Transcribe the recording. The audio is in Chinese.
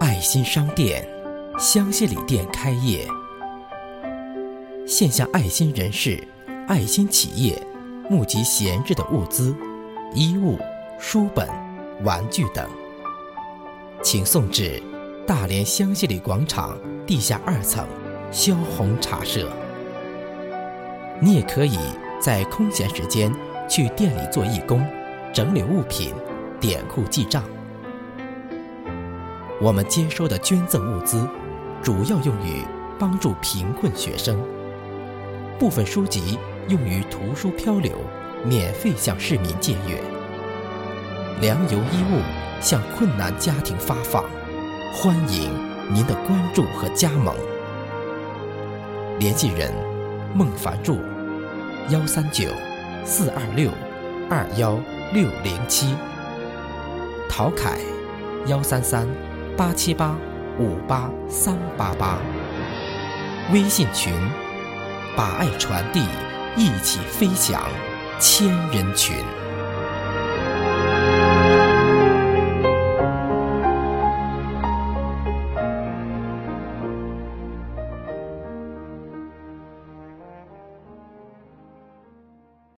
爱心商店，香榭里店开业，线下爱心人士、爱心企业募集闲置的物资、衣物、书本、玩具等，请送至大连香榭里广场地下二层萧红茶社。你也可以在空闲时间去店里做义工，整理物品，点库记账。我们接收的捐赠物资，主要用于帮助贫困学生，部分书籍用于图书漂流，免费向市民借阅。粮油衣物向困难家庭发放，欢迎您的关注和加盟。联系人：孟凡柱，幺三九四二六二幺六零七。陶凯，幺三三。八七八五八三八八，微信群，把爱传递，一起飞翔，千人群。